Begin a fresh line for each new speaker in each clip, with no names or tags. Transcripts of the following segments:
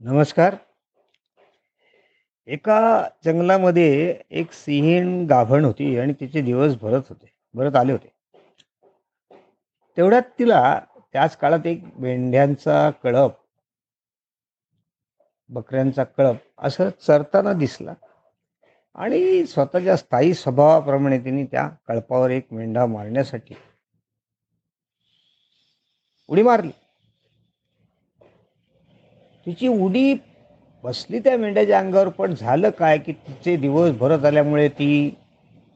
नमस्कार. एका जंगलामध्ये एक सिंहीण गाभण होती आणि तिचे दिवस भरत होते भरत आले होते. तेवढ्यात तिला त्याच काळात एक मेंढ्यांचा कळप, बकऱ्यांचा कळप असं चरताना दिसला आणि स्वतःच्या स्थायी स्वभावाप्रमाणे तिने त्या कळपावर एक मेंढा मारण्यासाठी उडी मारली. तिची उडी बसली त्या मेंढ्याच्या अंगावर पण झालं काय की तिचे दिवस भरत आल्यामुळे ती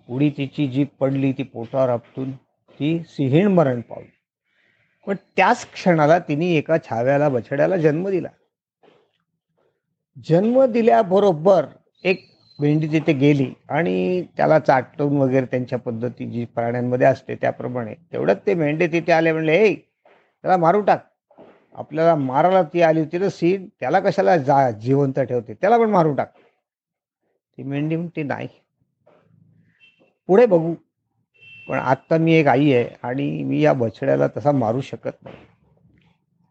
उडी तिची जी पडली ती पोटावर आपटून ती सिंहीण मरण पावली. पण त्याच क्षणाला तिने एका छाव्याला बछड्याला जन्म दिला. जन्म दिल्याबरोबर एक मेंढी तिथे गेली आणि त्याला चाटून वगैरे त्यांच्या पद्धती जी प्राण्यांमध्ये असते त्याप्रमाणे तेवढ्यात ते मेंढे तिथे आले म्हणले हे त्याला मारू टाक. आपल्याला मारायला ती आली होती तर सीन त्याला कशाला जा जिवंत ठेवते? त्याला पण मारून टाक. ती मेंढी म्हणते नाही. पुढे बघू. पण आत्ता मी एक आई आहे आणि मी या बछड्याला तसा मारू शकत नाही.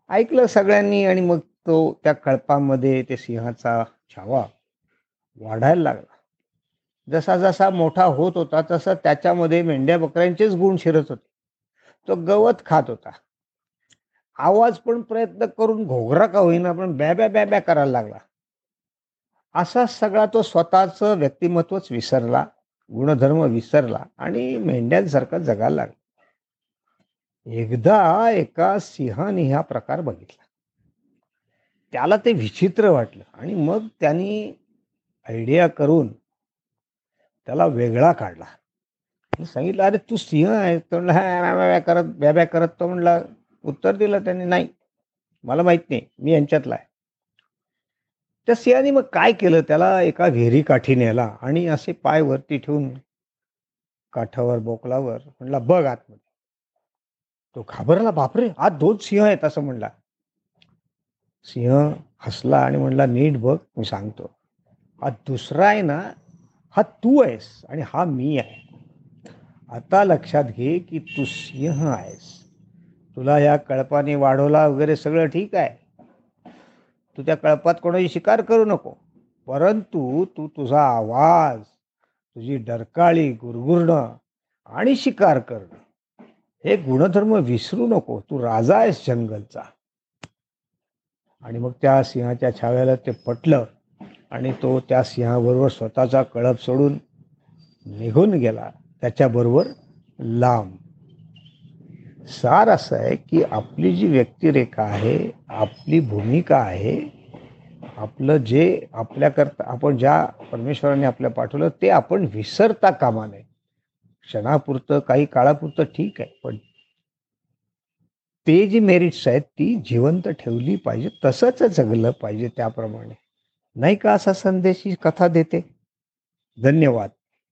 ऐकलं सगळ्यांनी आणि मग तो त्या कळपामध्ये ते सिंहाचा छावा वाढायला लागला. जसा जसा मोठा होत होता तसा त्याच्यामध्ये मेंढ्या बकऱ्यांचेच गुण शिरत होते. तो गवत खात होता. आवाज पण प्रयत्न करून घोगरा का होईना पण ब्या ब्या करायला लागला. असा सगळा तो स्वतःचं व्यक्तिमत्वच विसरला गुणधर्म विसरला आणि मेंढ्यांसारखा जगायला लागला. एकदा एका सिंहाने हा प्रकार बघितला. त्याला ते विचित्र वाटलं आणि मग त्यांनी आयडिया करून त्याला वेगळा काढला. सांगितलं अरे तू सिंह आहे. तो म्हणला करत ब्याब्या करत. तो म्हणला उत्तर दिलं त्यांनी नाही मला माहीत नाही मी यांच्यातला आहे. त्या सिंहाने मग काय केलं? त्याला एका विहिरी काठी नेला आणि असे पाय वरती ठेवून काठावर बोकलावर म्हणला बघ आतमध्ये. तो घाबरला बापरे आत दोन सिंह आहेत असं म्हणला. सिंह हसला आणि म्हणला नीट बघ मी सांगतो. हा दुसरा आहे ना हा तू आहेस आणि हा मी आहे. आता लक्षात घे की तू सिंह आहेस. तुला ह्या कळपाने वाढवला वगैरे सगळं ठीक आहे. तू त्या कळपात कोणाची शिकार करू नको. परंतु तू तुझा आवाज तुझी डरकाळी गुरगुरणं आणि शिकार करणं हे गुणधर्म विसरू नको. तू राजा आहेस जंगलचा. आणि मग त्या सिंहाच्या छाव्याला ते पटलं आणि तो त्या सिंहाबरोबर स्वतःचा कळप सोडून निघून गेला. त्याच्याबरोबर लांब. सार असं आहे की आपली जी व्यक्तिरेखा आहे आपली भूमिका आहे आपलं जे आपल्याकरता आपण ज्या परमेश्वराने आपल्या पाठवलं ते आपण विसरता कामा नये. क्षणापुरतं काही काळापुरतं ठीक आहे पण ते जी मेरिट्स आहेत ती जिवंत ठेवली पाहिजे तसंच जगलं पाहिजे त्याप्रमाणे. नाही का असा संदेश ही कथा देते? धन्यवाद.